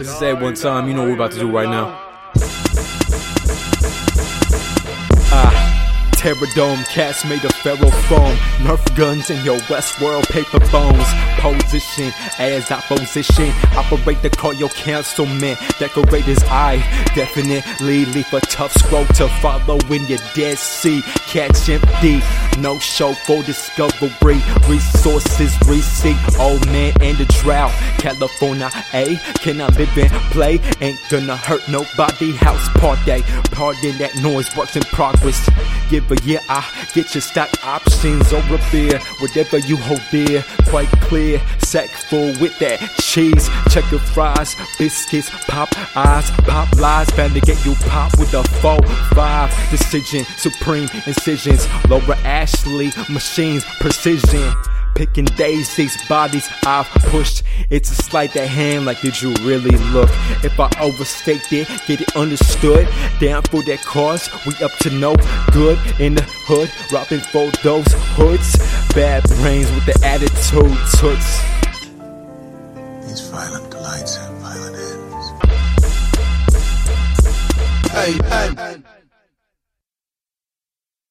This is at one time. You know what we're about to do right now. Ah, Terrordome cats made of ferro foam. Nerf guns in your Westworld paper bones. Position as opposition. Operate the call your. Decorate his eye. Definitely leave a tough scroll to follow in your dead sea. Catch empty. No show for discovery. Resources receipt. Old man in the drought. California, A. Can I live and play? Ain't gonna hurt nobody. House party. Pardon that noise. Works in progress. Give a year, I get your stock options a beer. Whatever you hold dear. Quite clear. Sack full with that cheese. Checker fries. Biscuits. Pop eyes. Pop lies. Bound to get you pop with a 4-5 decision. Supreme incisions. Laura Ashley. Machines. Precision. Picking daisies, bodies I've pushed. It's a slight that hand, like did you really look? If I overstate it, get it understood. Down for that cause, we up to no good in the hood, robbing for those hoods. Bad brains with the attitude, toots. These violent delights have violent ends. Hey, hey.